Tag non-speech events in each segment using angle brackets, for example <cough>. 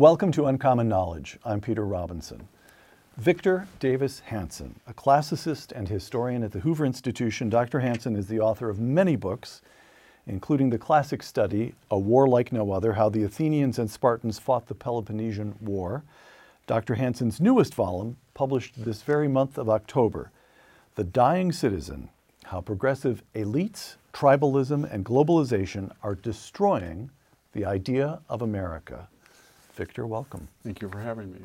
Welcome to Uncommon Knowledge. I'm Peter Robinson. Victor Davis Hanson, a classicist and historian at the Hoover Institution, Dr. Hanson is the author of many books, including the classic study, A War Like No Other How the Athenians and Spartans Fought the Peloponnesian War. Dr. Hanson's newest volume, published this very month of October, The Dying Citizen How Progressive Elites, Tribalism, and Globalization Are Destroying the Idea of America. Victor, welcome. Thank you for having me.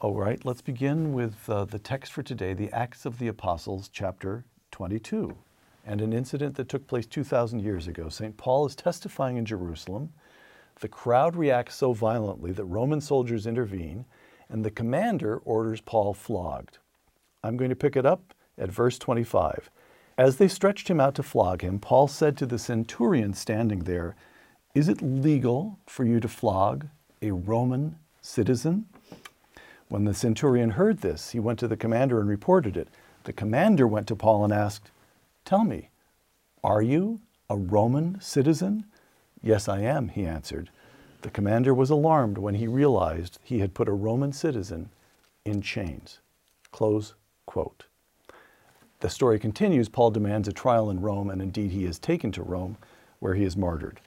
All right, let's begin with uh, the text for today, the Acts of the Apostles, chapter 22, and an incident that took place 2,000 years ago. St. Paul is testifying in Jerusalem. The crowd reacts so violently that Roman soldiers intervene, and the commander orders Paul flogged. I'm going to pick it up at verse 25. As they stretched him out to flog him, Paul said to the centurion standing there, Is it legal for you to flog a Roman citizen? When the centurion heard this, he went to the commander and reported it. The commander went to Paul and asked, Tell me, are you a Roman citizen? Yes, I am, he answered. The commander was alarmed when he realized he had put a Roman citizen in chains. Close quote. The story continues. Paul demands a trial in Rome, and indeed he is taken to Rome, where he is martyred.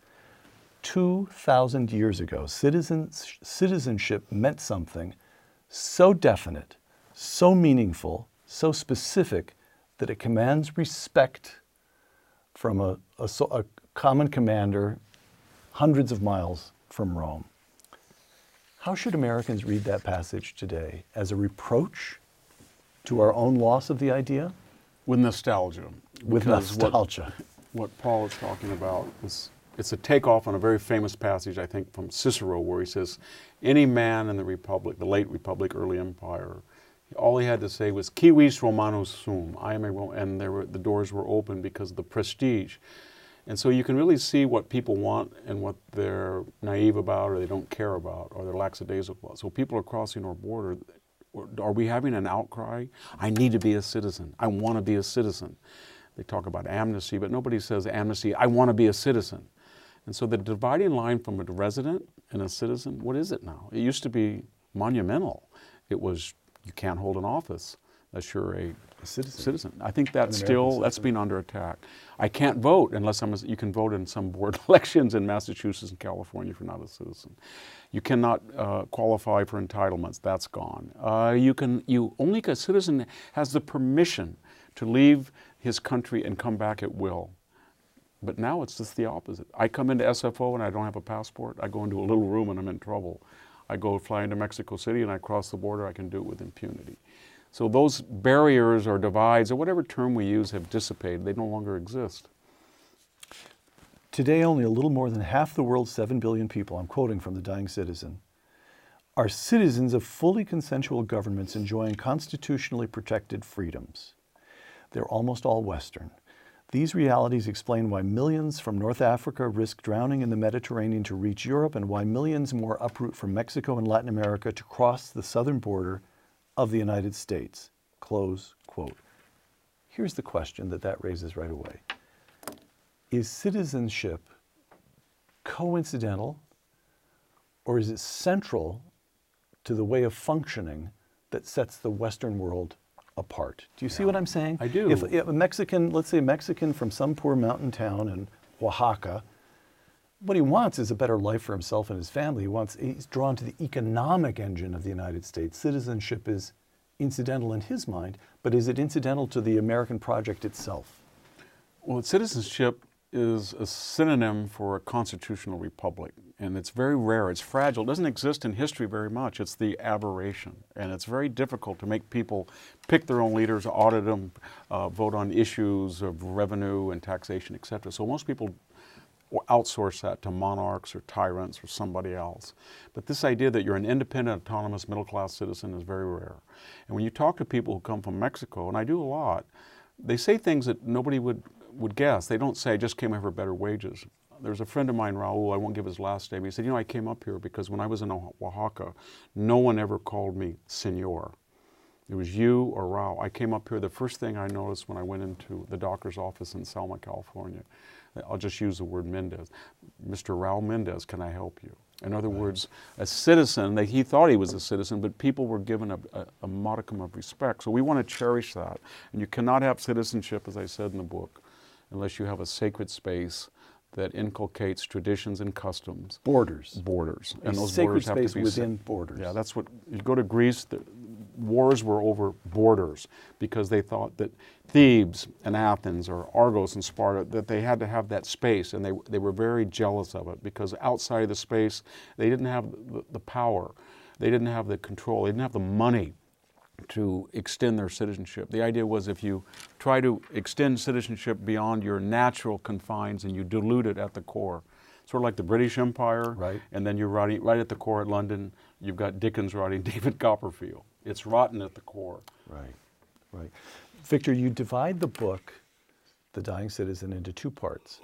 2,000 years ago, citizenship meant something so definite, so meaningful, so specific that it commands respect from a, a, a, common commander hundreds of miles from Rome. How should Americans read that passage today? As a reproach to our own loss of the idea? With nostalgia. With nostalgia. What, what Paul is talking about is it's a takeoff on a very famous passage, I think, from Cicero, where he says, Any man in the Republic, the late Republic, early Empire, all he had to say was, Civis Romanus sum, I am a Roman, and were, the doors were open because of the prestige. And so you can really see what people want and what they're naive about or they don't care about or they're lackadaisical. So people are crossing our border. Are we having an outcry? I need to be a citizen. I want to be a citizen. They talk about amnesty, but nobody says amnesty. I want to be a citizen. And so the dividing line from a resident and a citizen, what is it now? It used to be monumental. It was you can't hold an office unless you're a, a citizen. citizen. I think that's still citizen. that's been under attack. I can't vote unless I'm a, you can vote in some board <laughs> elections in Massachusetts and California if you're not a citizen. You cannot uh, qualify for entitlements. That's gone. Uh, you can you only a citizen has the permission to leave his country and come back at will. But now it's just the opposite. I come into SFO and I don't have a passport. I go into a little room and I'm in trouble. I go fly into Mexico City and I cross the border, I can do it with impunity. So those barriers or divides or whatever term we use have dissipated. They no longer exist. Today, only a little more than half the world's 7 billion people, I'm quoting from The Dying Citizen, are citizens of fully consensual governments enjoying constitutionally protected freedoms. They're almost all Western. These realities explain why millions from North Africa risk drowning in the Mediterranean to reach Europe and why millions more uproot from Mexico and Latin America to cross the southern border of the United States. Close quote. Here's the question that that raises right away. Is citizenship coincidental or is it central to the way of functioning that sets the Western world apart. Do you yeah. see what I'm saying? I do. If, if, a Mexican, let's say a Mexican from some poor mountain town in Oaxaca, what he wants is a better life for himself and his family. He wants, he's drawn to the economic engine of the United States. Citizenship is incidental in his mind, but is it incidental to the American project itself? Well, citizenship is a synonym for a constitutional republic, and it's very rare. It's fragile. It doesn't exist in history very much. It's the aberration, and it's very difficult to make people pick their own leaders, audit them, uh, vote on issues of revenue and taxation, etc. So most people outsource that to monarchs or tyrants or somebody else. But this idea that you're an independent, autonomous, middle-class citizen is very rare. And when you talk to people who come from Mexico, and I do a lot, they say things that nobody would would guess. They don't say, I just came here for better wages. There's a friend of mine, Raul, I won't give his last name. He said, You know, I came up here because when I was in Oaxaca, no one ever called me senor. It was you or Raul. I came up here, the first thing I noticed when I went into the doctor's office in Selma, California, I'll just use the word Mendez. Mr. Raul Mendez, can I help you? In other words, a citizen, that he thought he was a citizen, but people were given a, a, a modicum of respect. So we want to cherish that. And you cannot have citizenship, as I said in the book, unless you have a sacred space that inculcates traditions and customs. Borders. Borders. A and those sacred space have to be within borders. Yeah, that's what, you go to Greece, the wars were over borders because they thought that Thebes and Athens or Argos and Sparta, that they had to have that space and they, they were very jealous of it because outside of the space, they didn't have the, the power, they didn't have the control, they didn't have the money to extend their citizenship. The idea was if you try to extend citizenship beyond your natural confines and you dilute it at the core, sort of like the British Empire, right. and then you're writing right at the core at London, you've got Dickens writing <laughs> David Copperfield. It's rotten at the core. Right, right. Victor, you divide the book, The Dying Citizen, into two parts.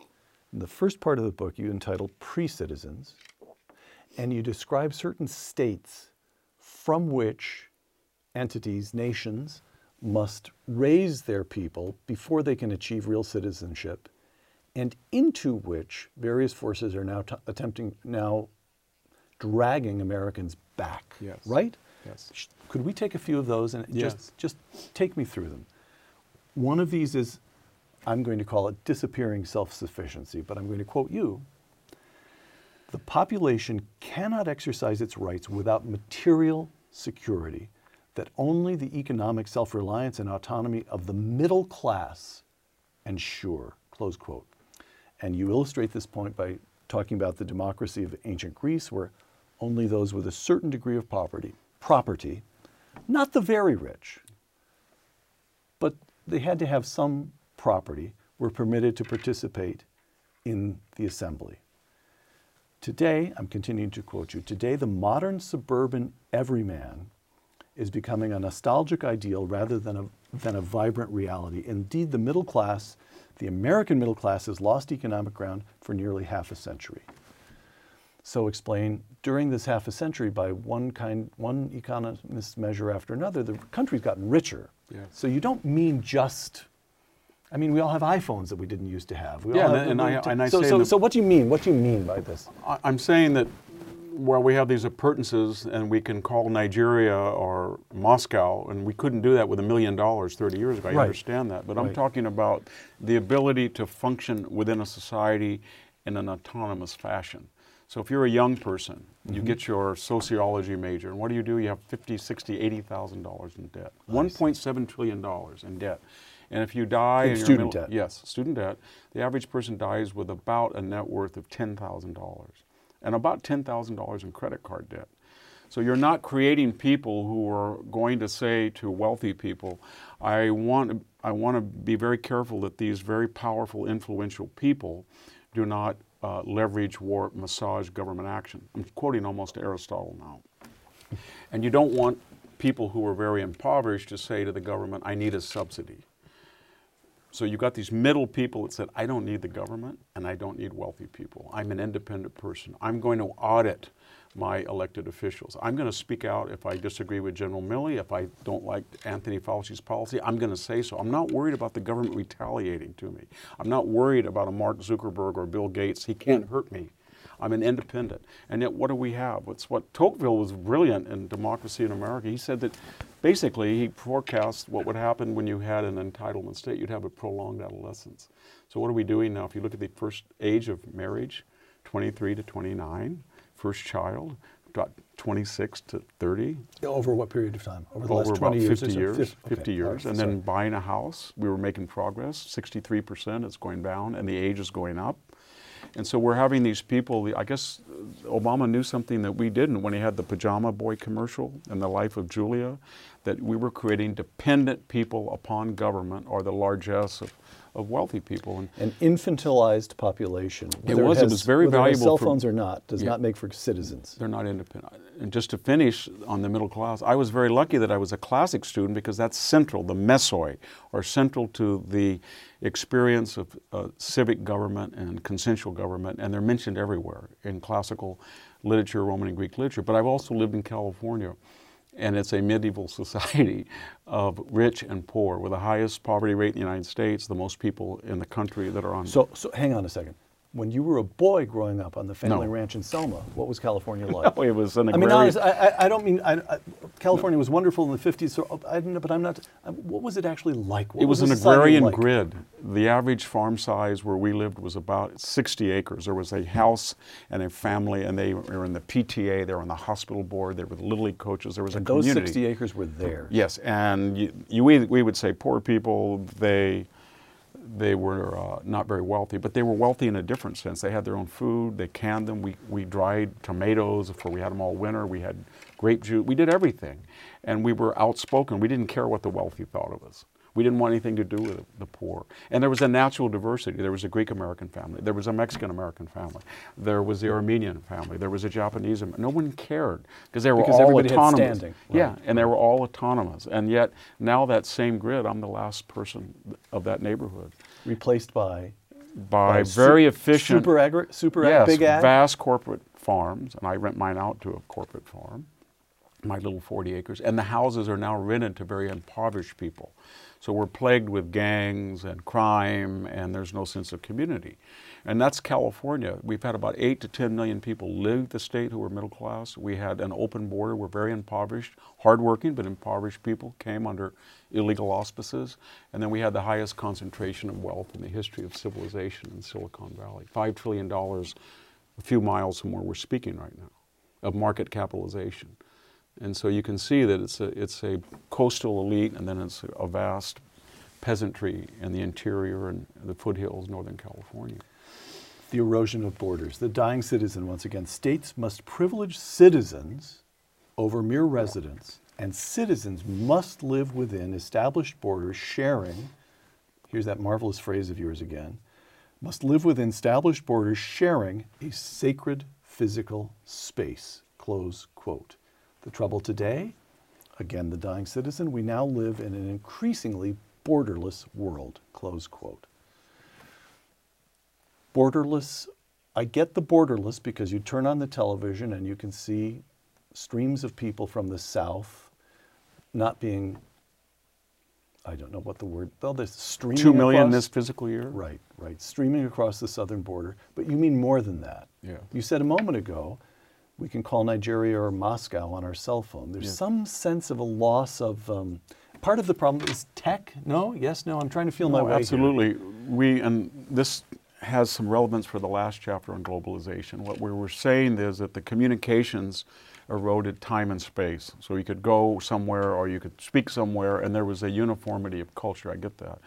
In the first part of the book, you entitle Pre Citizens, and you describe certain states from which entities, nations, must raise their people before they can achieve real citizenship, and into which various forces are now t- attempting, now dragging Americans back. Yes. Right? Yes. Could we take a few of those and yes. just, just take me through them? One of these is, I'm going to call it disappearing self sufficiency, but I'm going to quote you. The population cannot exercise its rights without material security that only the economic self reliance and autonomy of the middle class ensure. Close quote. And you illustrate this point by talking about the democracy of ancient Greece, where only those with a certain degree of poverty, property, not the very rich, but they had to have some property, were permitted to participate in the assembly. Today, I'm continuing to quote you, today the modern suburban everyman is becoming a nostalgic ideal rather than a, than a vibrant reality. Indeed, the middle class, the American middle class, has lost economic ground for nearly half a century. So explain, during this half a century, by one kind, one economist measure after another, the country's gotten richer. Yes. So you don't mean just I mean, we all have iPhones that we didn't used to have. We yeah, have, and, I, and I so, say so, so what do you mean? What do you mean by this? I, I'm saying that where we have these appurtenances and we can call Nigeria or Moscow, and we couldn't do that with a million dollars 30 years ago. I Right. understand that. But I'm talking about the ability to function within a society in an autonomous fashion. So if you're a young person, Mm-hmm. you get your sociology major, and what do you do? You have 50, 60, 80,000 dollars in debt. 1.7 trillion dollars in debt. And if you die In student middle- debt. Yes, student debt. The average person dies with about a net worth of $10,000 and about $10,000 in credit card debt. So you're not creating people who are going to say to wealthy people, I want, I want to be very careful that these very powerful, influential people do not uh, leverage, warp, massage government action. I'm quoting almost Aristotle now. And you don't want people who are very impoverished to say to the government, I need a subsidy. So you've got these middle people that said, I don't need the government and I don't need wealthy people. I'm an independent person. I'm going to audit my elected officials. I'm going to speak out if I disagree with General Milley, if I don't like Anthony Fauci's policy, I'm going to say so. I'm not worried about the government retaliating to me. I'm not worried about a Mark Zuckerberg or Bill Gates. He can't hurt me. I'm an independent. And yet, what do we have? It's what Tocqueville was brilliant in Democracy in America. He said that basically he forecast what would happen when you had an entitlement state. You'd have a prolonged adolescence. So, what are we doing now? If you look at the first age of marriage, 23 to 29, first child, got 26 to 30, Over what period of time? Over the over last 20 about years? 50 or years, 50 okay, years, right, and sorry. then buying a house. We were making progress. 63% it's going down, and the age is going up. And so we're having these people. I guess Obama knew something that we didn't when he had the pajama boy commercial and the life of Julia, that we were creating dependent people upon government or the largesse of, of wealthy people. And An infantilized population. whether was, it has- was very it valuable cell for- phones or not does Yeah. not make for citizens. They're not independent. And just to finish on the middle class, I was very lucky that I was a classic student because that's central, the mesoi, or central to the experience of uh, civic government and consensual government, and they're mentioned everywhere in classical literature, Roman and Greek literature. But I've also lived in California, and it's a medieval <laughs> society of rich and poor, with the highest poverty rate in the United States, the most people in the country that are on. So, so hang on a second. When you were a boy growing up on the family No. ranch in Selma, what was California <laughs> like? Oh, it was an I mean, agrarian. honest, I, I, don't mean I, I, California was wonderful in the 50s, so I don't know, but I'm not. What was it actually like? What It was the an agrarian like? grid. The average farm size where we lived was about 60 acres. There was a house and a family, and they were in the PTA, they were on the hospital board, they were the Little League coaches, there was And a those community. 60 acres were there. Yes, and you, you, we, we would say poor people, they, they were uh, not very wealthy, but they were wealthy in a different sense. They had their own food, they canned them. We, we dried tomatoes for we had them all winter. We had grape juice. We did everything. And we were outspoken. We didn't care what the wealthy thought of us. We didn't want anything to do with the poor. And there was a natural diversity. There was a Greek American family. There was a Mexican American family. There was the Armenian family. There was a Japanese. No one cared because they were Because all autonomous. standing. Yeah, and they were all autonomous. And yet now that same grid, I'm the last person of that neighborhood. Replaced by By su- very efficient, super agri, super yes, big ag. vast corporate farms, and I rent mine out to a corporate farm, my little 40 acres, and the houses are now rented to very impoverished people. So we're plagued with gangs and crime, and there's no sense of community. And that's California. We've had about 8 to 10 million people leave the state who were middle class. We had an open border. We're very impoverished, hardworking, but impoverished people came under illegal auspices. And then we had the highest concentration of wealth in the history of civilization in Silicon Valley. $5 trillion a few miles from where we're speaking right now of market capitalization. And so you can see that it's a, it's a coastal elite and then it's a vast peasantry in the interior and the foothills, Northern California. the erosion of borders. The dying citizen, once again, states must privilege citizens over mere residents, and citizens must live within established borders, sharing, here's that marvelous phrase of yours again, must live within established borders, sharing a sacred physical space. Close quote. The trouble today, again, the dying citizen, we now live in an increasingly borderless world. Close quote borderless i get the borderless because you turn on the television and you can see streams of people from the south not being i don't know what the word well there's streaming Two million across- this fiscal year? right right streaming across the southern border but you mean more than that Yeah. you said a moment ago we can call nigeria or moscow on our cell phone there's Yeah. some sense of a loss of um, part of the problem is tech no yes no i'm trying to feel my No, way here. absolutely. We and this has some relevance for the last chapter on globalization. What we were saying is that the communications eroded time and space. So you could go somewhere or you could speak somewhere, and there was a uniformity of culture. I get that,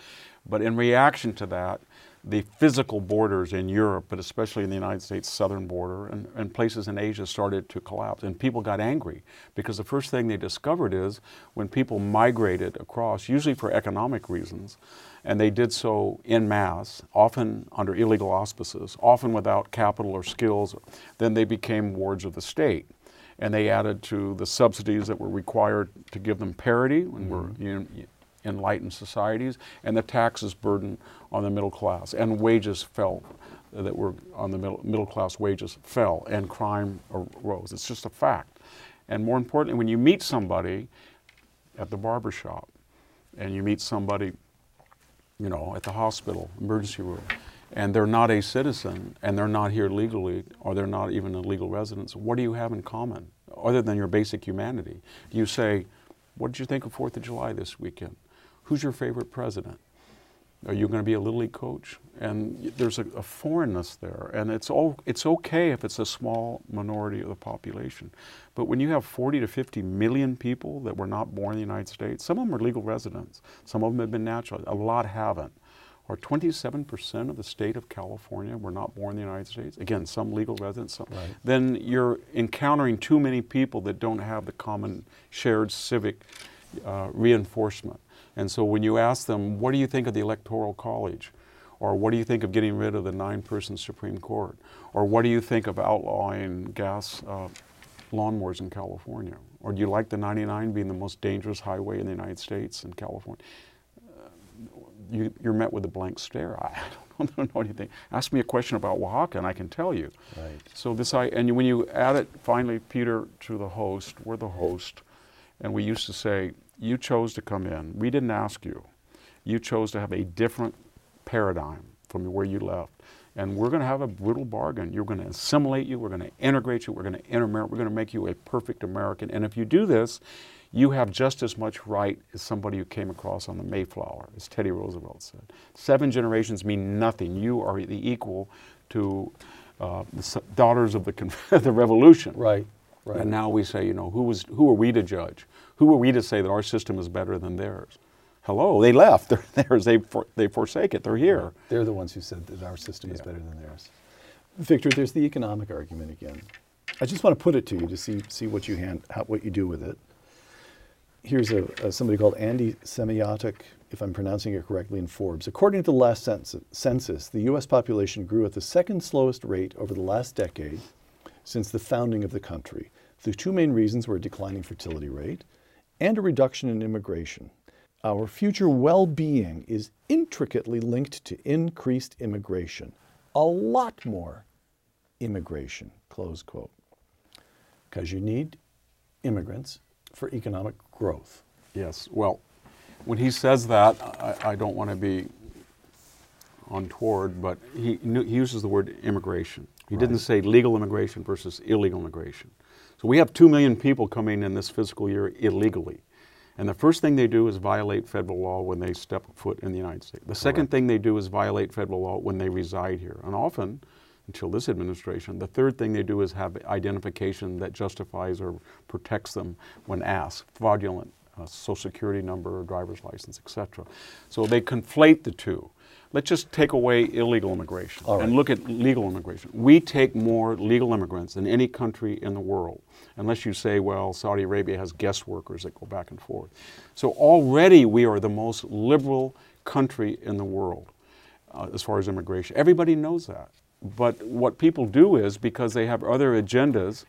but in reaction to that. The physical borders in Europe, but especially in the United States southern border and, and places in Asia started to collapse. And people got angry because the first thing they discovered is when people migrated across, usually for economic reasons, and they did so in mass, often under illegal auspices, often without capital or skills, then they became wards of the state. And they added to the subsidies that were required to give them parity when we're mm-hmm. in enlightened societies, and the taxes burden on the middle class. And wages fell, that were on the middle, middle class wages fell, and crime arose. It's just a fact. And more importantly, when you meet somebody at the barber shop, and you meet somebody you know, at the hospital, emergency room, and they're not a citizen and they're not here legally or they're not even a legal resident, what do you have in common other than your basic humanity? You say, what did you think of Fourth of July this weekend? Who's your favorite president? Are you going to be a little league coach? And there's a, a foreignness there, and it's all it's okay if it's a small minority of the population, but when you have 40 to 50 million people that were not born in the United States, some of them are legal residents, some of them have been naturalized, a lot haven't. Or 27% of the state of California were not born in the United States. Again, some legal residents. Some, Right. Then you're encountering too many people that don't have the common shared civic uh, reinforcement. And so when you ask them, what do you think of the Electoral College? Or what do you think of getting rid of the nine person Supreme Court? Or what do you think of outlawing gas uh, lawnmowers in California? Or do you like the 99 being the most dangerous highway in the United States in California? Uh, You, you're met with a blank stare. <laughs> I don't know anything. Ask me a question about Oaxaca and I can tell you. Right. So this I and when you add it finally, Peter, to the host, we're the host, and we used to say, you chose to come in. We didn't ask you. You chose to have a different paradigm from where you left. and we're going to have a brutal bargain. You're going to assimilate you, we're going to integrate you, we're going to intermarry, we're going to make you a perfect American. And if you do this, you have just as much right as somebody who came across on the Mayflower, as Teddy Roosevelt said. Seven generations mean nothing. You are the equal to uh, the daughters of the, <laughs> the revolution. Right, right. And now we say, you know, who, was, who are we to judge? Who are we to say that our system is better than theirs? Hello, they left. <laughs> They're theirs. They, for, they forsake it. They're here. They're the ones who said that our system yeah. is better than theirs. Victor, there's the economic argument again. I just want to put it to you to see, see what, you hand, how, what you do with it. Here's a, a somebody called Andy Semiotic, if I'm pronouncing it correctly, in Forbes. According to the last census, the U.S. population grew at the second slowest rate over the last decade since the founding of the country. The two main reasons were a declining fertility rate and a reduction in immigration. Our future well being is intricately linked to increased immigration, a lot more immigration, close quote. Because you need immigrants for economic growth. Yes, well, when he says that, I, I don't want to be untoward, but he, he uses the word immigration. He right. didn't say legal immigration versus illegal immigration. So we have 2 million people coming in this fiscal year illegally. And the first thing they do is violate federal law when they step foot in the United States. The second thing they do is violate federal law when they reside here. And often, until this administration, the third thing they do is have identification that justifies or protects them when asked, fraudulent uh, social security number, driver's license, etc. So they conflate the two. Let's just take away illegal immigration right. and look at legal immigration. We take more legal immigrants than any country in the world, unless you say, well, Saudi Arabia has guest workers that go back and forth. So already we are the most liberal country in the world uh, as far as immigration. Everybody knows that. But what people do is because they have other agendas,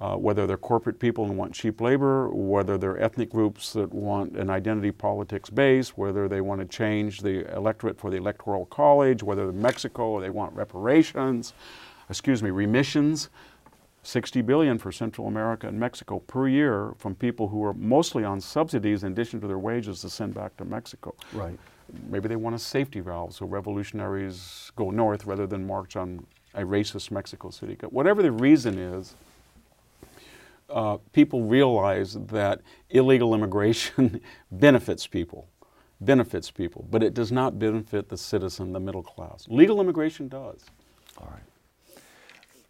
uh, whether they're corporate people and want cheap labor, whether they're ethnic groups that want an identity politics base, whether they want to change the electorate for the electoral college, whether they're Mexico or they want reparations, excuse me, remissions. 60 billion for Central America and Mexico per year from people who are mostly on subsidies in addition to their wages to send back to Mexico. Right. Maybe they want a safety valve so revolutionaries go north rather than march on a racist Mexico City. Whatever the reason is, uh, people realize that illegal immigration <laughs> benefits people, benefits people, but it does not benefit the citizen, the middle class. Legal immigration does. All right.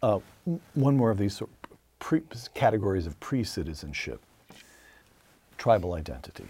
Uh, one more of these pre- categories of pre citizenship tribal identity.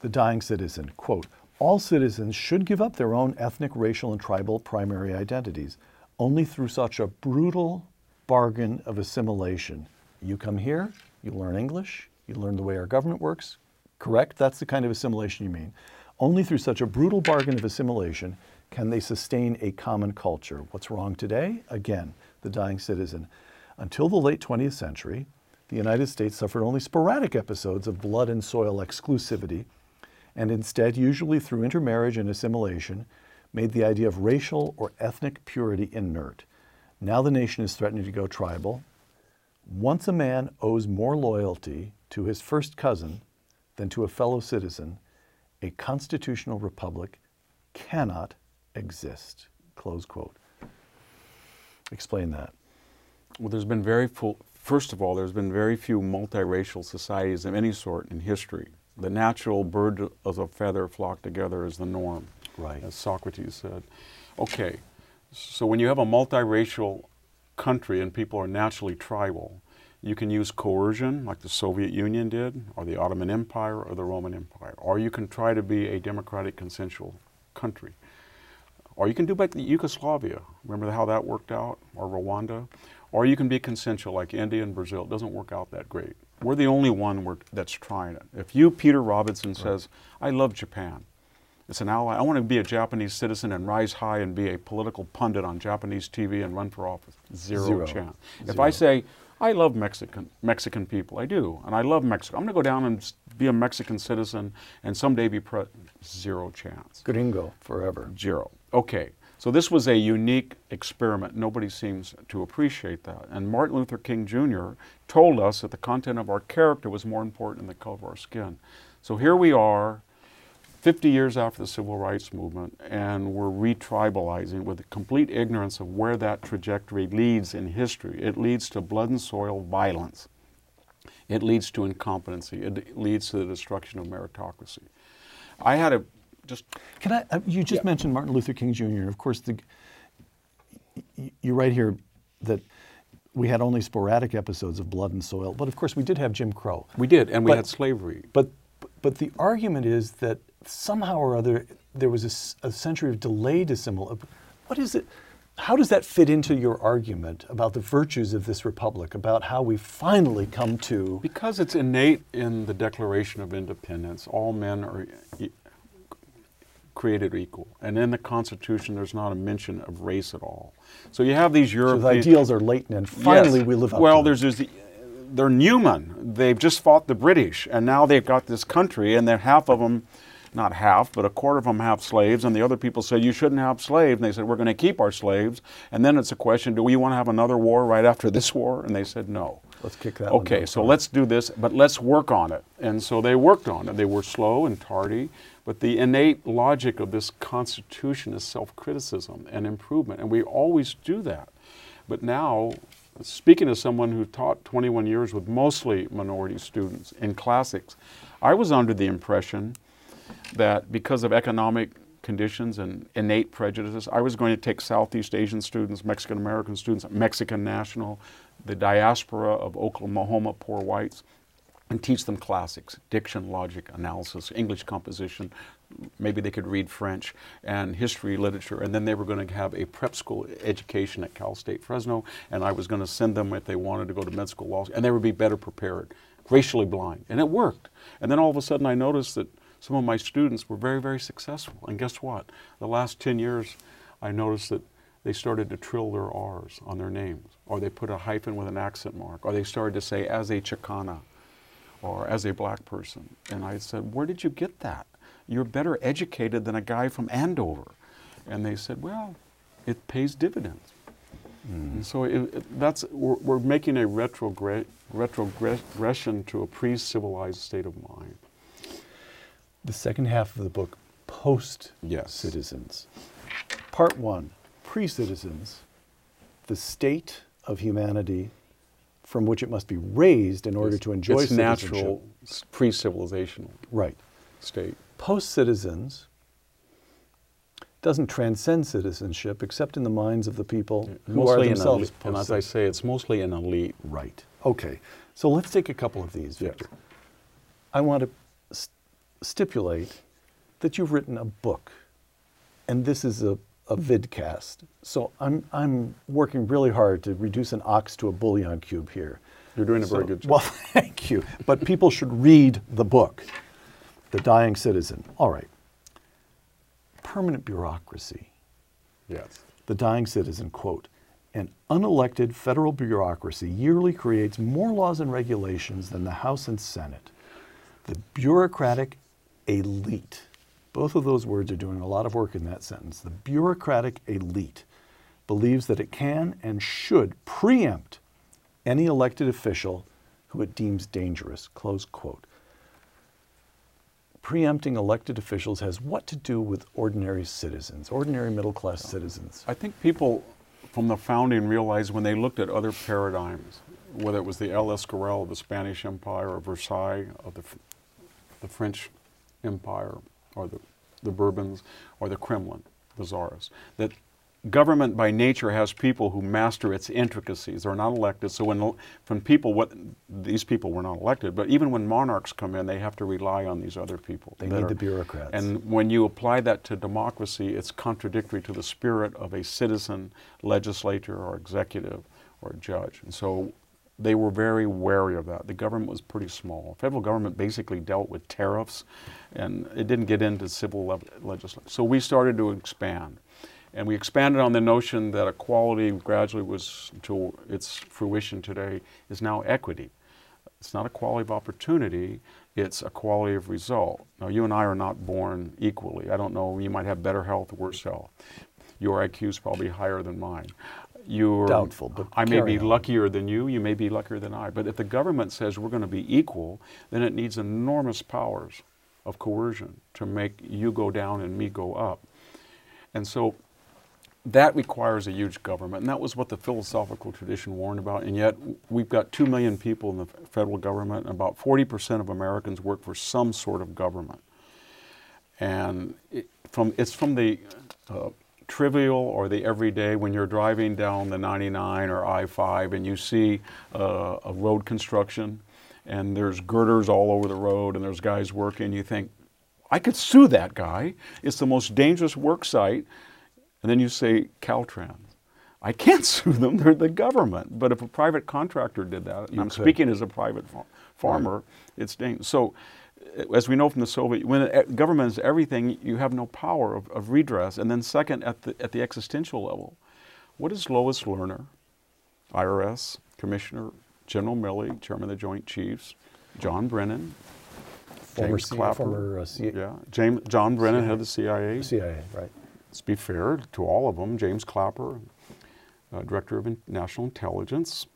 The dying citizen, quote, all citizens should give up their own ethnic, racial, and tribal primary identities. Only through such a brutal bargain of assimilation you come here, you learn English, you learn the way our government works. Correct? That's the kind of assimilation you mean. Only through such a brutal bargain of assimilation can they sustain a common culture. What's wrong today? Again, the dying citizen. Until the late 20th century, the United States suffered only sporadic episodes of blood and soil exclusivity, and instead, usually through intermarriage and assimilation, made the idea of racial or ethnic purity inert. Now the nation is threatening to go tribal, once a man owes more loyalty to his first cousin than to a fellow citizen, a constitutional republic cannot exist. Close quote. Explain that. Well, there's been very full, first of all, there's been very few multiracial societies of any sort in history. The natural bird of a feather flock together is the norm, right. as Socrates said. Okay, so when you have a multiracial country and people are naturally tribal, you can use coercion like the Soviet Union did, or the Ottoman Empire, or the Roman Empire. Or you can try to be a democratic, consensual country. Or you can do like Yugoslavia. Remember how that worked out? Or Rwanda? Or you can be consensual like India and Brazil. It doesn't work out that great. We're the only one that's trying it. If you, Peter Robinson, right. says, I love Japan, it's an ally. I want to be a Japanese citizen and rise high and be a political pundit on Japanese TV and run for office. Zero, Zero. chance. Zero. If I say, I love Mexican Mexican people, I do, and I love Mexico. I'm going to go down and be a Mexican citizen and someday be president. Zero chance. Gringo forever. Zero. Okay. So this was a unique experiment. Nobody seems to appreciate that. And Martin Luther King Jr. told us that the content of our character was more important than the color of our skin. So here we are, 50 years after the civil rights movement, and we're retribalizing with a complete ignorance of where that trajectory leads in history. It leads to blood and soil violence. It leads to incompetency. It leads to the destruction of meritocracy. I had a just. Can I? Uh, you just Yeah. mentioned Martin Luther King Jr. and Of course, the, you write here that we had only sporadic episodes of blood and soil, but of course we did have Jim Crow. We did, and we But- had slavery. But but the argument is that somehow or other there was a century of delayed assimilation. What is it? How does that fit into your argument about the virtues of this republic, about how we finally come to? Because it's innate in the Declaration of Independence, all men are e- created equal. And in the Constitution, there's not a mention of race at all. So you have these So the ideals are latent, and finally Yes. we live up Well, to there's, there's the, they're Newman. They've just fought the British, and now they've got this country, and then half of them, not half, but a quarter of them have slaves, and the other people said you shouldn't have slaves, and they said we're going to keep our slaves, and then it's a question: Do we want to have another war right after this war? And they said no. Let's kick that Okay, so let's do this, but let's work on it. And so they worked on it. They were slow and tardy, but the innate logic of this Constitution is self criticism and improvement, and we always do that. But now, speaking as someone who taught 21 years with mostly minority students in classics, I was under the impression that because of economic conditions and innate prejudices, I was going to take Southeast Asian students, Mexican American students, Mexican national, the diaspora of Oklahoma poor whites, and teach them classics, diction, logic, analysis, English composition. Maybe they could read French and history, literature, and then they were going to have a prep school education at Cal State Fresno, and I was going to send them if they wanted to go to med school law, school, and they would be better prepared, racially blind, and it worked. And then all of a sudden, I noticed that some of my students were very, very successful. And guess what? The last 10 years, I noticed that they started to trill their R's on their names, or they put a hyphen with an accent mark, or they started to say as a Chicana, or as a black person. And I said, Where did you get that? You're better educated than a guy from Andover. And they said, Well, it pays dividends. And so it, it- that's, we're, we're making a retrogre- retrogression to a pre civilized state of mind. The second half of the book, post Yes. citizens. Part one, pre citizens, the state of humanity from which it must be raised in order to enjoy its natural pre civilizational Right. state. Post citizens doesn't transcend citizenship except in the minds of the people who are Mostly an themselves elite. And as I say, it's mostly an elite. Right. Okay. So let's take a couple of these, Yes. I want to stipulate that you've written a book, and this is a, a vidcast. So I'm, I'm working really hard to reduce an ox to a bouillon cube here. You're doing a very So- good job. Well, <laughs> thank you. But people should read the book, The Dying Citizen. All right. Permanent bureaucracy. yes. The Dying Citizen, quote, an unelected federal bureaucracy yearly creates more laws and regulations than the House and Senate. The bureaucratic elite, both of those words are doing a lot of work in that sentence. The bureaucratic elite believes that it can and should preempt any elected official who it deems dangerous, close quote. Preempting elected officials has what to do with ordinary citizens, ordinary middle class citizens? I think people from the founding realized when they looked at other paradigms, whether it was the El Escorial of the Spanish Empire or Versailles of the, the French Empire or the, the Bourbons or the Kremlin, the czars, that government by nature has people who master its intricacies. They're not elected. So when, when people, what these people were not elected, but even when monarchs come in, they have to rely on these other people. They need the bureaucrats. And when you apply that to democracy, it's contradictory to the spirit of a citizen legislature or executive or judge. And so they were very wary of that. The government was pretty small. Federal government basically dealt with tariffs, and it didn't get into civil le- legislation. So we started to expand. And we expanded on the notion that equality gradually was to its fruition today is now equity. It's not equality of opportunity, it's equality of result. Now, you and I are not born equally. I don't know, you might have better health worse health. Your IQ is probably higher than mine. You're, Doubtful, but I may be on. luckier than you, you may be luckier than I. But if the government says we're going to be equal, then it needs enormous powers of coercion to make you go down and me go up. And so that requires a huge government. And that was what the philosophical tradition warned about. And yet we've got 2 million people in the federal government, and about 40% of Americans work for some sort of government. And it, from, it's from the uh, trivial or the everyday when you're driving down the 99 or I 5 and you see uh, a road construction and there's girders all over the road and there's guys working, you think, I could sue that guy. It's the most dangerous work site. And then you say Caltrans. I can't <laughs> sue them, they're the government. But if a private contractor did that, and You I'm could. speaking as a private fa- farmer, it's dangerous. So, as we know from the Soviet, when government is everything, you have no power of, of redress. And then, second, at the, at the existential level, what is Lois Lerner, IRS Commissioner, General Milley, Chairman of the Joint Chiefs, John Brennan, Former, James C- Clapper, former uh, C- yeah, James, John Brennan, head of the CIA, CIA, right? let's be fair to all of them, James Clapper, uh, Director of In- National Intelligence.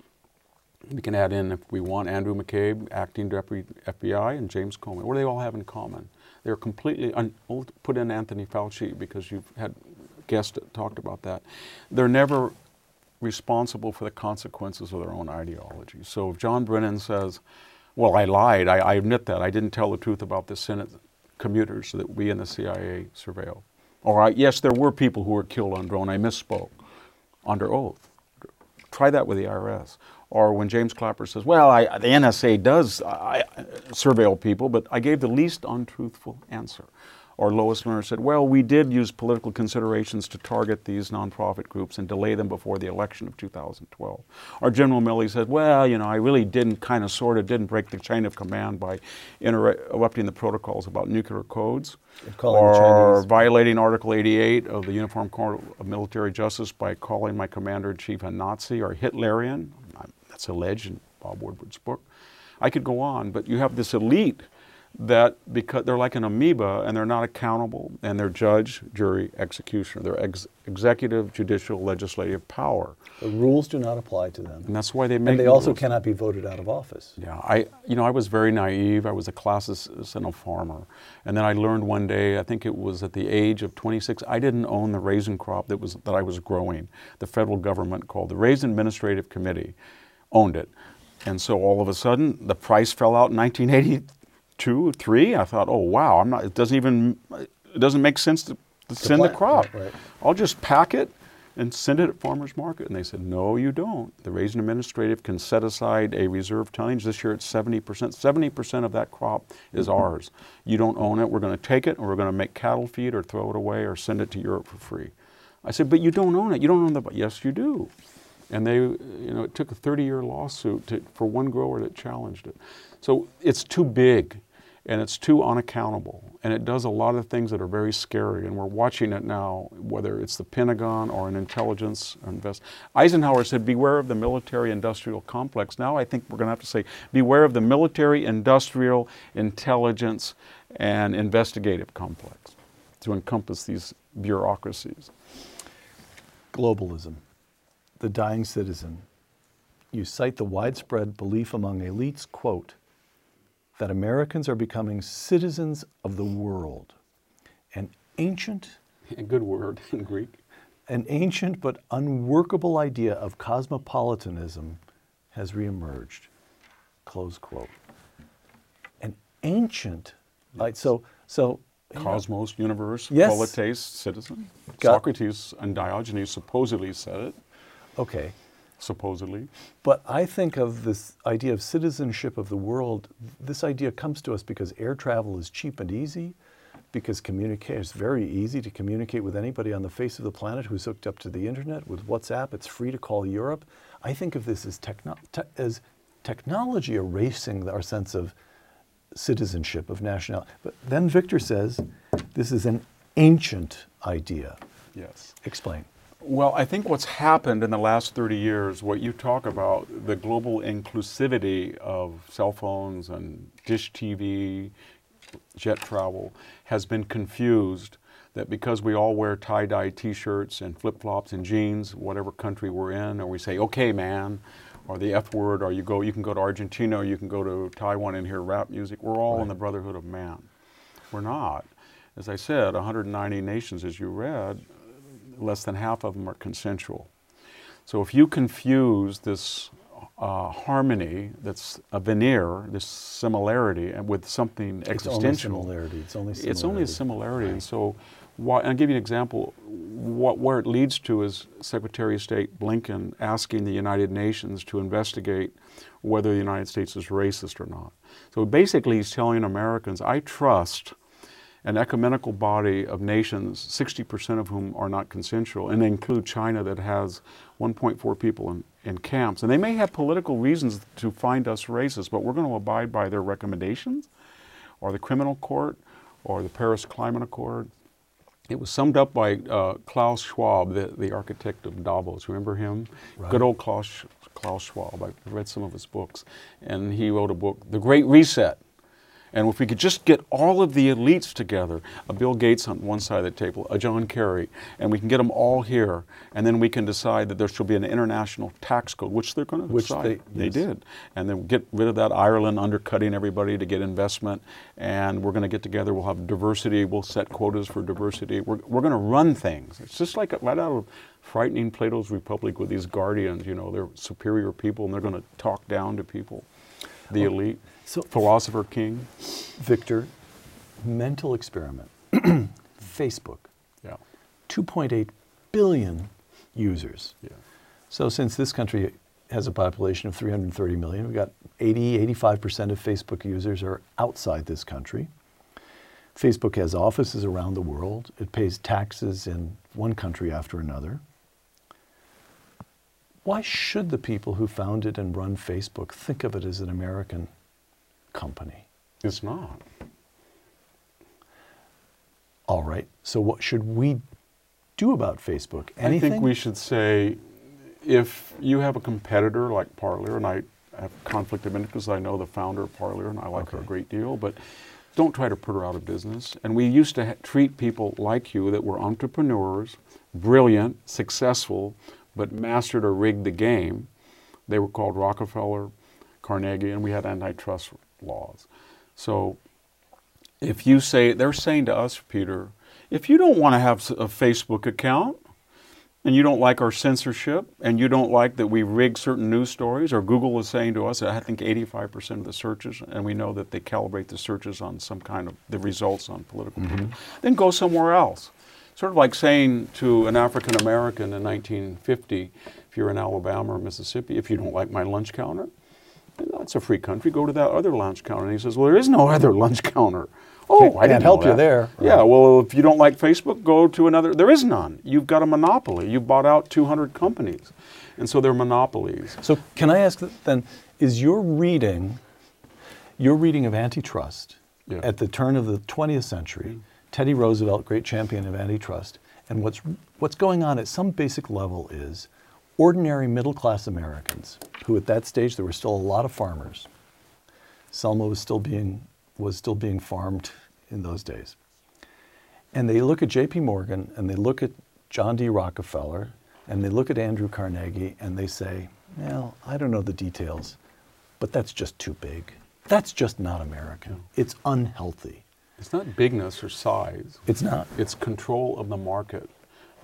We can add in, if we want, Andrew McCabe, Acting Deputy FBI, and James Comey. What do they all have in common? They're completely, un- put in Anthony Fauci because you've had guests talked about that. They're never responsible for the consequences of their own ideology. So if John Brennan says, well, I lied, I, I admit that, I didn't tell the truth about the Senate commuters that we in the CIA surveilled. Or I, yes, there were people who were killed on drone, I misspoke under oath. Try that with the IRS. Or when James Clapper says, well, I, the NSA does I, I surveil people, but I gave the least untruthful answer. Or Lois Lerner said, well, we did use political considerations to target these nonprofit groups and delay them before the election of 2012. Or General Milley said, well, you know, I really didn't, kind of, sort of, didn't break the chain of command by interrupting the protocols about nuclear codes. And calling the or violating Article 88 of the Uniform Code of Military Justice by calling my commander in chief a Nazi or Hitlerian. That's alleged in Bob Woodward's book. I could go on, but you have this elite that because they're like an amoeba and they're not accountable and they're judge, jury, executioner. They're ex- executive, judicial, legislative power. The rules do not apply to them. And that's why they make And they the also rules. cannot be voted out of office. Yeah, I you know I was very naive. I was a classicist and a farmer, and then I learned one day. I think it was at the age of 26. I didn't own the raisin crop that was that I was growing. The federal government called the Raisin Administrative Committee owned it, and so all of a sudden the price fell out in 1982, three. I thought, oh wow, I'm not. It doesn't even it doesn't make sense to, to send the crop. right, right. I'll just pack it and send it at farmers market. And they said, no, you don't. The Raisin Administrative can set aside a reserve tonnage. This year it's 70%. 70% of that crop is ours. You don't own it. We're going to take it and we're going to make cattle feed or throw it away or send it to Europe for free. I said, but you don't own it. You don't own the, yes, you do. And they, you know, it took a 30-year lawsuit to, for one grower that challenged it. So it's too big and it's too unaccountable. And it does a lot of things that are very scary. And we're watching it now, whether it's the Pentagon or an intelligence invest. Eisenhower said, beware of the military industrial complex. Now I think we're going to have to say, beware of the military industrial intelligence and investigative complex to encompass these bureaucracies. Globalism, the dying citizen. You cite the widespread belief among elites, quote, that Americans are becoming citizens of the world. An ancient, <laughs> A good word in Greek. an ancient but unworkable idea of cosmopolitanism has reemerged. Close quote. An ancient, like so, so Cosmos, universe, Yes. polites, citizen. Got- Socrates and Diogenes supposedly said it. Okay. Supposedly. But I think of this idea of citizenship of the world. This idea comes to us because air travel is cheap and easy, because communicate it's very easy to communicate with anybody on the face of the planet who's hooked up to the internet with WhatsApp. It's free to call Europe. I think of this as techno- te- as technology erasing our sense of citizenship of nationality. But then Victor says this is an ancient idea. Yes. Explain. Well, I think what's happened in the last 30 years, what you talk about, the global inclusivity of cell phones and dish TV, jet travel, has been confused that because we all wear tie dye t shirts and flip flops and jeans, whatever country we're in, or we say, okay, man, or the F word, or you, go, you can go to Argentina, or you can go to Taiwan and hear rap music, we're all in the brotherhood of man. We're not. As I said, 190 nations, as you read, less than half of them are consensual. So if you confuse this uh, harmony that's a veneer, this similarity, and with something existential, It's only similarity. It's only similarity. it's only a similarity. And so, why, and I'll give you an example. What, where it leads to is Secretary of State Blinken asking the United Nations to investigate whether the United States is racist or not. So basically, he's telling Americans, I trust an ecumenical body of nations, 60% of whom are not consensual, and they include China that has 1.4 people in, in camps. And they may have political reasons to find us racist, but we're going to abide by their recommendations, or the criminal court, or the Paris Climate Accord. It was summed up by uh, Klaus Schwab, the, the architect of Davos. Remember him? Right. Good old Klaus, Klaus Schwab. I read some of his books. And he wrote a book, The Great Reset. And if we could just get all of the elites together, a Bill Gates on one side of the table, a John Kerry, and we can get them all here, and then we can decide that there should be an international tax code, which they're going to Which decide. they- they did. And then get rid of that Ireland undercutting everybody to get investment, and we're going to get together, we'll have diversity, we'll set quotas for diversity. We're, we're going to run things. It's just like right out of frightening Plato's Republic with these guardians, you know, they're superior people, and they're going to talk down to people, the elite. So- philosopher king. Victor, mental experiment. <clears throat> Facebook, Yeah, 2.8 billion users. yeah. So since this country has a population of 330 million, we've got 80, 85% of Facebook users are outside this country. Facebook has offices around the world. It pays taxes in one country after another. Why should the people who founded and run Facebook think of it as an American company? It's not. All right. So what should we do about Facebook? Anything? I think we should say if you have a competitor like Parler, and I have conflict of interest because I know the founder of Parler and I like her a great deal, but don't try to put her out of business. And we used to ha- treat people like you that were entrepreneurs, brilliant, successful, but mastered or rigged the game. They were called Rockefeller, Carnegie, and we had antitrust laws. So if you say, they're saying to us, Peter, if you don't want to have a Facebook account, and you don't like our censorship, and you don't like that we rig certain news stories, or Google is saying to us, I think 85% of the searches, and we know that they calibrate the searches on some kind of the results on political mm-hmm. people, then go somewhere else. Sort of like saying to an African American in 1950, if you're in Alabama or Mississippi, if you don't like my lunch counter, that's a free country. Go to that other lunch counter. And he says, Well, there is no <laughs> other lunch counter. Oh, Can't- I can't didn't help you there. Yeah, well, if you don't like Facebook, go to another. There is none. You've got a monopoly. You've bought out 200 companies. And so they're monopolies. So can I ask then, is your reading, your reading of antitrust Yeah. at the turn of the 20th century, mm-hmm. Teddy Roosevelt, great champion of antitrust, and what's, what's going on at some basic level is ordinary middle class Americans, who at that stage there were still a lot of farmers. Selma was still being, was still being farmed in those days. And they look at J.P. Morgan and they look at John D. Rockefeller and they look at Andrew Carnegie and they say, well, I don't know the details, but that's just too big. That's just not American. It's unhealthy. It's not bigness or size. It's not. It's control of the market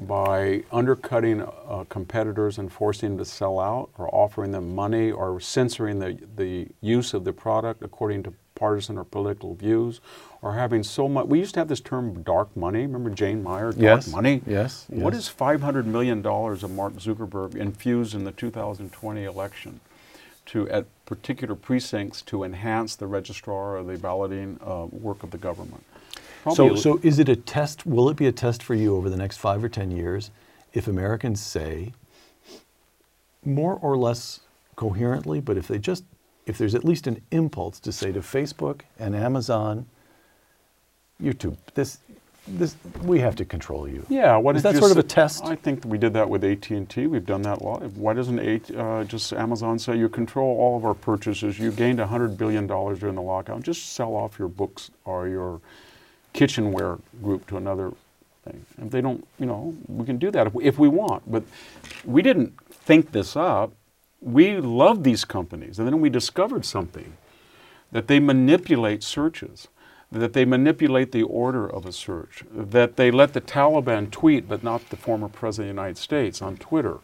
by undercutting uh, competitors and forcing them to sell out or offering them money or censoring the, the use of the product according to partisan or political views or having so much. We used to have this term dark money. Remember Jane Mayer, dark Yes, money? yes, What yes. is $500 million of Mark Zuckerberg infused in the 2020 election? to at particular precincts to enhance the registrar or the balloting uh, work of the government. So, so is it a test? Will it be a test for you over the next five or ten years if Americans say, more or less coherently, but if they just, if there's at least an impulse to say to Facebook and Amazon, YouTube, this, this, we have to control you. Yeah, what Is that sort of a test? I think we did that with AT and T. We've done that a lot. Why doesn't AT, uh, just Amazon say you control all of our purchases? You gained hundred billion dollars during the lockout. Just sell off your books or your kitchenware group to another thing. If they don't, you know, we can do that if we, if we want. But we didn't think this up. We love these companies, and then we discovered something that they manipulate searches. that they manipulate the order of a search, that they let the Taliban tweet but not the former President of the United States on Twitter.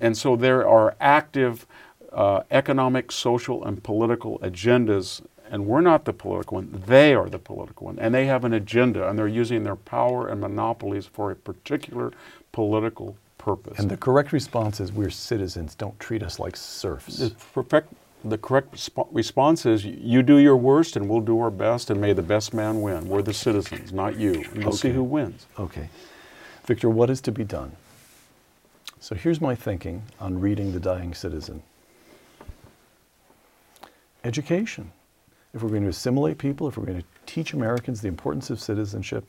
And so there are active uh, economic, social, and political agendas, and we're not the political one, they are the political one. And they have an agenda, and they're using their power and monopolies for a particular political purpose. And the correct response is we're citizens, don't treat us like serfs. The, perfect, the correct sp- response is you do your worst and we'll do our best and may the best man win. We're the citizens, not you. And we'll see who wins. Okay. Victor, what is to be done? So here's my thinking on reading The Dying Citizen education. If we're going to assimilate people, if we're going to teach Americans the importance of citizenship,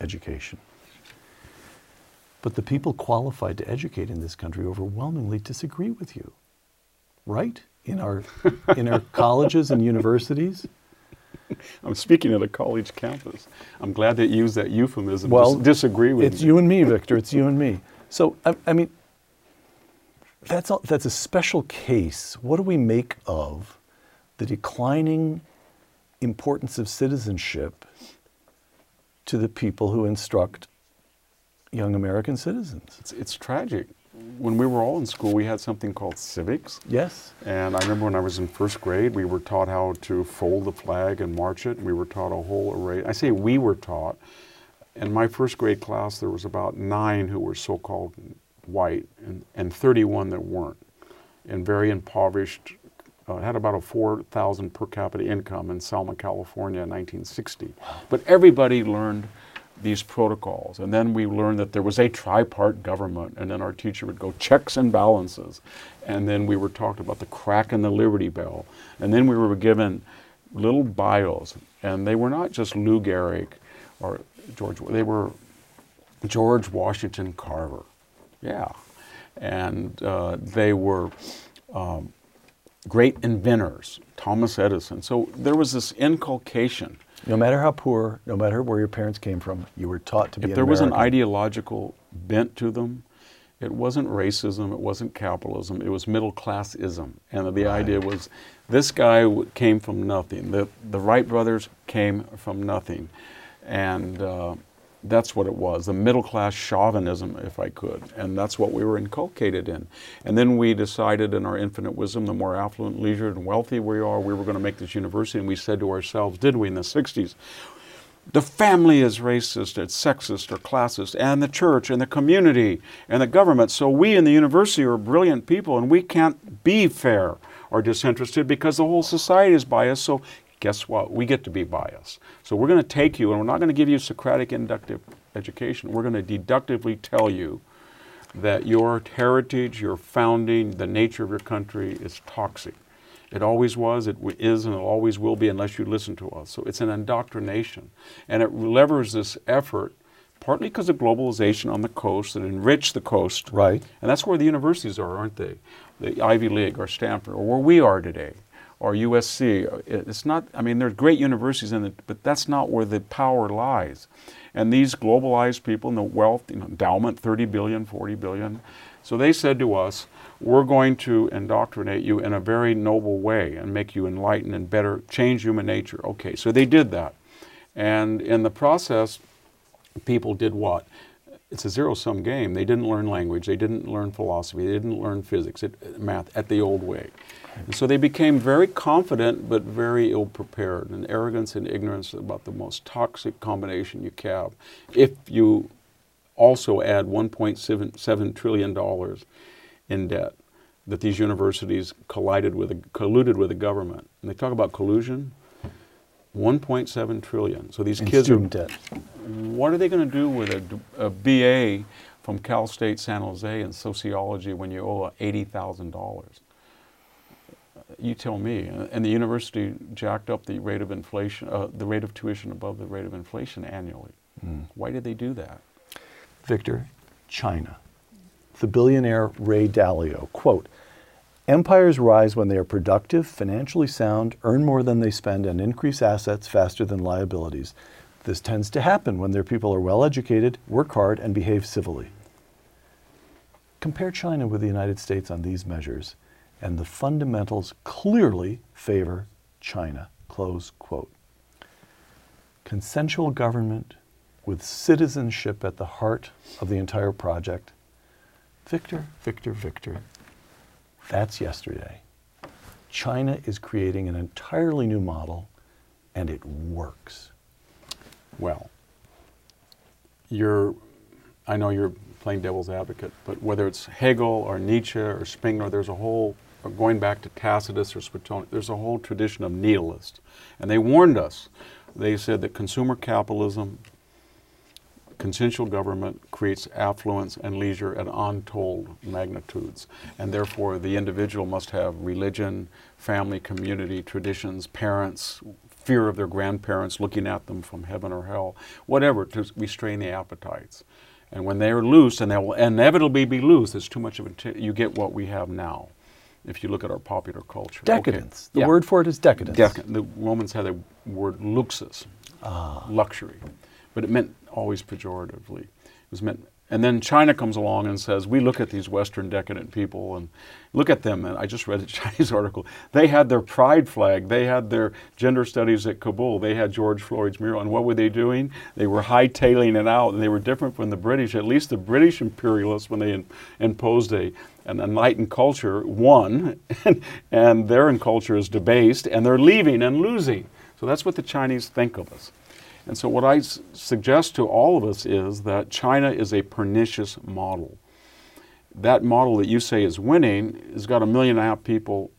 education. But the people qualified to educate in this country overwhelmingly disagree with you. Right? In our, <laughs> in our colleges and universities? I'm speaking at a college campus. I'm glad that you used that euphemism. Well, Dis- disagree with It's me. you and me, Victor. It's you and me. So, I, I mean, that's, all, that's a special case. What do we make of the declining importance of citizenship to the people who instruct young American citizens? It's, it's tragic. When we were all in school, we had something called civics. Yes. And I remember when I was in first grade, we were taught how to fold the flag and march it. And we were taught a whole array. I say we were taught. In my first grade class, there was about nine who were so-called white and, and 31 that weren't, and very impoverished. Uh, had about a 4,000 per capita income in Selma, California in 1960. But everybody learned these protocols. And then we learned that there was a tripart government, and then our teacher would go checks and balances. And then we were talked about the crack in the Liberty Bell. And then we were given little bios, and they were not just Lou Gehrig or George, they were George Washington Carver. Yeah. And uh, they were um, great inventors, Thomas Edison. So there was this inculcation. No matter how poor, no matter where your parents came from, you were taught to be If an there was an ideological bent to them, it wasn't racism, it wasn't capitalism, it was middle classism. And the idea was this guy w- came from nothing. The, the Wright brothers came from nothing. And uh, that's what it was the middle class chauvinism, if I could. And that's what we were inculcated in. And then we decided, in our infinite wisdom, the more affluent, leisured, and wealthy we are, we were going to make this university. And we said to ourselves, did we in the 60s? The family is racist, it's sexist or classist, and the church and the community and the government. So we in the university are brilliant people and we can't be fair or disinterested because the whole society is biased. So guess what? We get to be biased. So we're going to take you and we're not going to give you Socratic inductive education. We're going to deductively tell you that your heritage, your founding, the nature of your country is toxic. It always was, it is, and it always will be unless you listen to us. So it's an indoctrination. And it levers this effort, partly because of globalization on the coast that enrich the coast. Right. And that's where the universities are, aren't they? The Ivy League or Stanford, or where we are today, or USC. It's not, I mean, there's great universities in it, but that's not where the power lies. And these globalized people and the wealth, you know, endowment, 30 billion, 40 billion. So they said to us, we're going to indoctrinate you in a very noble way and make you enlightened and better, change human nature. Okay, so they did that. And in the process, people did what? It's a zero sum game. They didn't learn language, they didn't learn philosophy, they didn't learn physics, it, math at the old way. And so they became very confident but very ill prepared, and arrogance and ignorance are about the most toxic combination you can have. If you also add 1.7 trillion dollars in debt that these universities collided with, colluded with the government. And they talk about collusion. 1.7 trillion. So these kids are student debt. what are they going to do with a, a BA from Cal State San Jose in sociology when you owe $80,000? You tell me. And the university jacked up the rate of inflation, uh, the rate of tuition above the rate of inflation annually. Why did they do that? Victor, China. The billionaire Ray Dalio, quote, Empires rise when they are productive, financially sound, earn more than they spend, and increase assets faster than liabilities. This tends to happen when their people are well educated, work hard, and behave civilly. Compare China with the United States on these measures, and the fundamentals clearly favor China. Close quote. consensual government with citizenship at the heart of the entire project. Victor, Victor, Victor. That's yesterday. China is creating an entirely new model, and it works. Well, you're, I know you're playing devil's advocate, but whether it's Hegel or Nietzsche or Spengler, there's a whole, going back to Tacitus or Suetonius, there's a whole tradition of nihilists. And they warned us. They said that consumer capitalism, consensual government creates affluence and leisure at untold magnitudes. And therefore, the individual must have religion, family, community, traditions, parents, fear of their grandparents looking at them from heaven or hell, whatever, to restrain the appetites. And when they're loose, and they will inevitably be loose, it's too much of a, you get what we have now. If you look at our popular culture, Decadence. Okay. The Yeah. word for it is decadence. Dec- the Romans had the word luxus, Ah. luxury, but it meant always pejoratively. It was meant, and then China comes along and says, we look at these Western decadent people and look at them. And I just read a <laughs> Chinese article. They had their pride flag. They had their gender studies at Kabul. They had George Floyd's mural. And what were they doing? They were hightailing it out, and they were different from the British. At least the British imperialists, when they in, imposed a an enlightened culture, won, and, <laughs> and their culture is debased, and they're leaving and losing. So that's what the Chinese think of us. And so, what I s- suggest to all of us is that China is a pernicious model. That model that you say is winning has got a million and a half people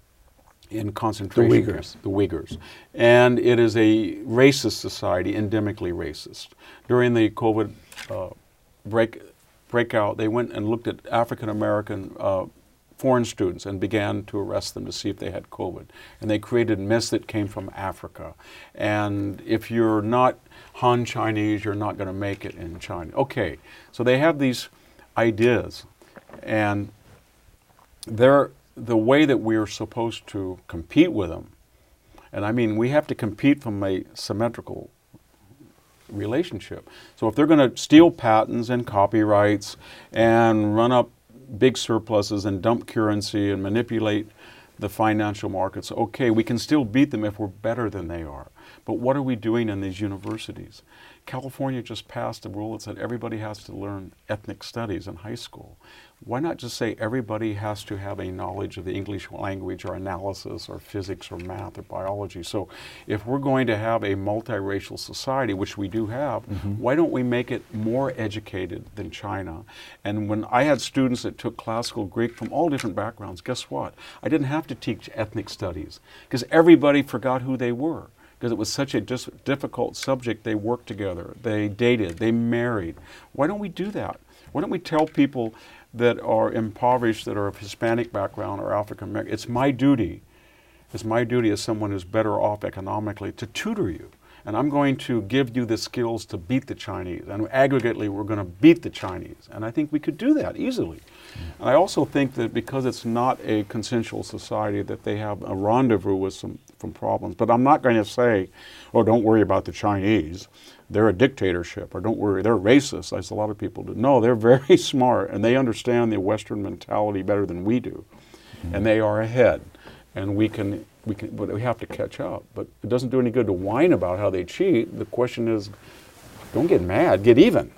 in concentration the Uyghurs. camps, the Uyghurs. And it is a racist society, endemically racist. During the COVID uh, break, breakout, they went and looked at African American uh, foreign students and began to arrest them to see if they had COVID. And they created myths that came from Africa. And if you're not Han Chinese, you're not going to make it in China. Okay, so they have these ideas. And they're the way that we're supposed to compete with them. And I mean, we have to compete from a symmetrical relationship. So if they're going to steal patents and copyrights and run up big surpluses and dump currency and manipulate the financial markets, okay, we can still beat them if we're better than they are. But what are we doing in these universities? California just passed a rule that said everybody has to learn ethnic studies in high school. Why not just say everybody has to have a knowledge of the English language or analysis or physics or math or biology? So, if we're going to have a multiracial society, which we do have, mm-hmm. why don't we make it more educated than China? And when I had students that took classical Greek from all different backgrounds, guess what? I didn't have to teach ethnic studies because everybody forgot who they were because it was such a dis- difficult subject. They worked together, they dated, they married. Why don't we do that? Why don't we tell people that are impoverished, that are of Hispanic background or African American, it's my duty, it's my duty as someone who's better off economically to tutor you. And I'm going to give you the skills to beat the Chinese. And aggregately, we're going to beat the Chinese. And I think we could do that easily. And I also think that because it's not a consensual society, that they have a rendezvous with some, some problems. But I'm not going to say, oh, don't worry about the Chinese. They're a dictatorship, or don't worry, they're racist, as a lot of people do. No, they're <laughs> very smart, and they understand the Western mentality better than we do. And they are ahead. And we can, we can, but we have to catch up. But it doesn't do any good to whine about how they cheat. The question is, don't get mad, get even.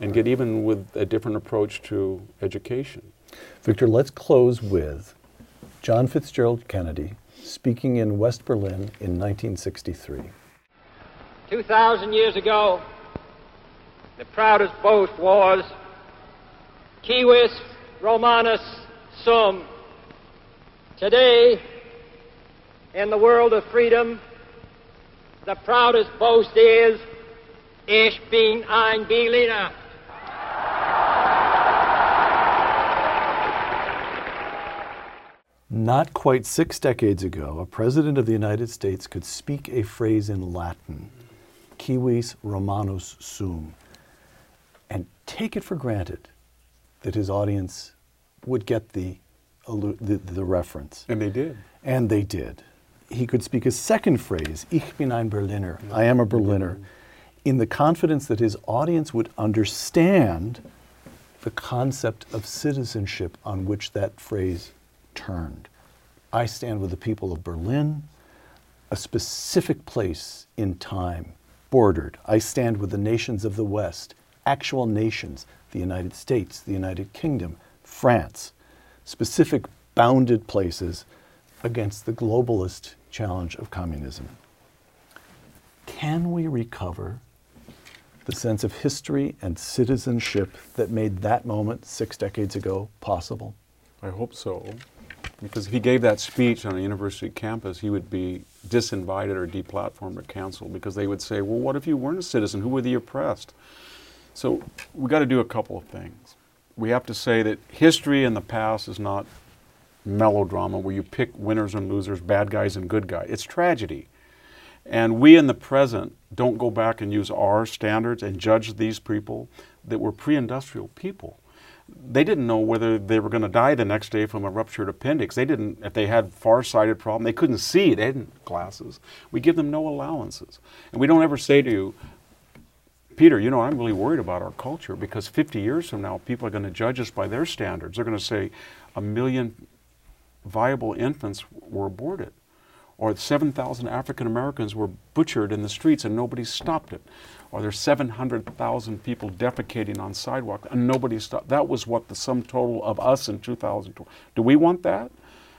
And get even with a different approach to education. Victor, let's close with John Fitzgerald Kennedy speaking in West Berlin in 1963. 2,000 years ago, the proudest boast was Civis Romanus Sum. Today, in the world of freedom, the proudest boast is Ich bin ein Berliner. Not quite six decades ago, a president of the United States could speak a phrase in Latin, civis Romanus sum, and take it for granted that his audience would get the, the, the reference. And they did. And they did. He could speak a second phrase, Ich bin ein Berliner, I am a Berliner, in the confidence that his audience would understand the concept of citizenship on which that phrase turned. I stand with the people of Berlin, a specific place in time bordered. I stand with the nations of the West, actual nations, the United States, the United Kingdom, France, specific bounded places against the globalist challenge of communism. Can we recover the sense of history and citizenship that made that moment six decades ago possible? I hope so. Because if he gave that speech on a university campus, he would be disinvited or deplatformed or canceled because they would say, well, what if you weren't a citizen? Who were the oppressed? So we've got to do a couple of things. We have to say that history in the past is not melodrama where you pick winners and losers, bad guys and good guys. It's tragedy. And we in the present don't go back and use our standards and judge these people that were pre industrial people. They didn't know whether they were going to die the next day from a ruptured appendix. They didn't, if they had far sighted problem, they couldn't see. They hadn't glasses. We give them no allowances. And we don't ever say to you, Peter, you know, I'm really worried about our culture because 50 years from now, people are going to judge us by their standards. They're going to say a million viable infants were aborted, or 7,000 African Americans were butchered in the streets and nobody stopped it, or there's 700,000 people defecating on sidewalks and nobody stopped. That was what the sum total of us in 2012. Do we want that?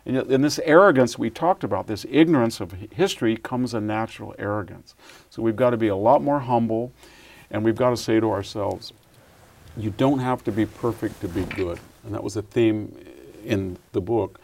And in this arrogance we talked about, this ignorance of history, comes a natural arrogance. So we've got to be a lot more humble, and we've got to say to ourselves, you don't have to be perfect to be good. And that was a theme in the book.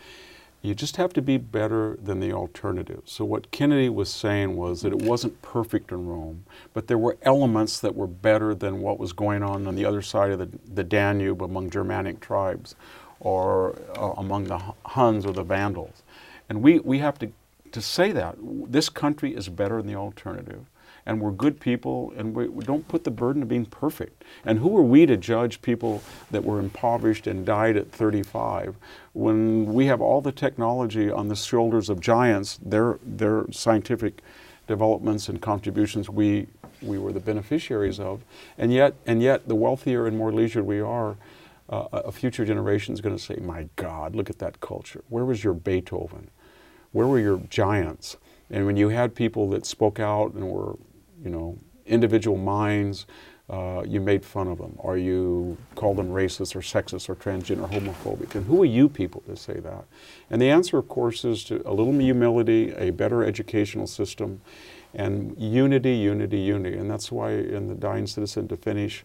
You just have to be better than the alternative. So, what Kennedy was saying was that it wasn't perfect in Rome, but there were elements that were better than what was going on on the other side of the, the Danube among Germanic tribes or uh, among the Huns or the Vandals. And we, we have to, to say that. This country is better than the alternative and we're good people, and we, we, don't put the burden of being perfect. And who are we to judge people that were impoverished and died at 35 when we have all the technology on the shoulders of giants, their, their scientific developments and contributions we, we were the beneficiaries of, and yet, and yet the wealthier and more leisured we are, uh, a future generation is going to say, My God, look at that culture. Where was your Beethoven? Where were your giants? And when you had people that spoke out and were you know, individual minds, uh, you made fun of them, or you called them racist or sexist or transgender or homophobic. And who are you people to say that? And the answer, of course, is to a little humility, a better educational system, and unity, unity, unity. And that's why in the Dying Citizen to finish,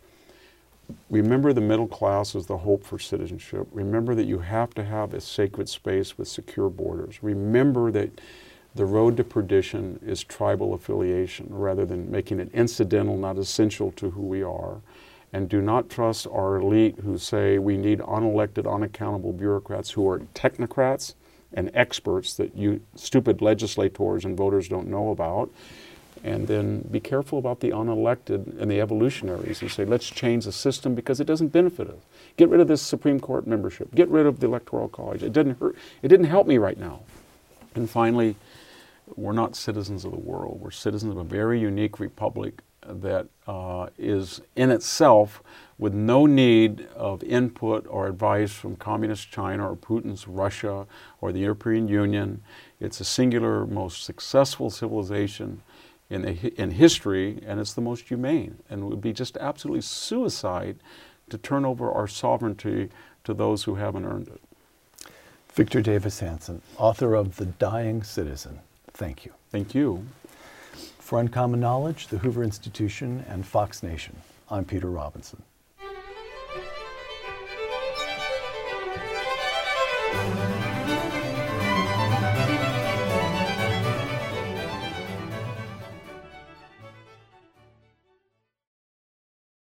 remember the middle class is the hope for citizenship. Remember that you have to have a sacred space with secure borders. Remember that the road to perdition is tribal affiliation rather than making it incidental, not essential to who we are. And do not trust our elite who say we need unelected, unaccountable bureaucrats who are technocrats and experts that you stupid legislators and voters don't know about. And then be careful about the unelected and the evolutionaries who say, let's change the system because it doesn't benefit us. Get rid of this Supreme Court membership. Get rid of the Electoral College. It didn't hurt. It didn't help me right now. And finally, we're not citizens of the world. We're citizens of a very unique republic that uh, is in itself with no need of input or advice from communist China or Putin's Russia or the European Union. It's a singular, most successful civilization in, the, in history, and it's the most humane. And it would be just absolutely suicide to turn over our sovereignty to those who haven't earned it. Victor Davis Hanson, author of The Dying Citizen. Thank you. Thank you. For Uncommon Knowledge, the Hoover Institution, and Fox Nation, I'm Peter Robinson.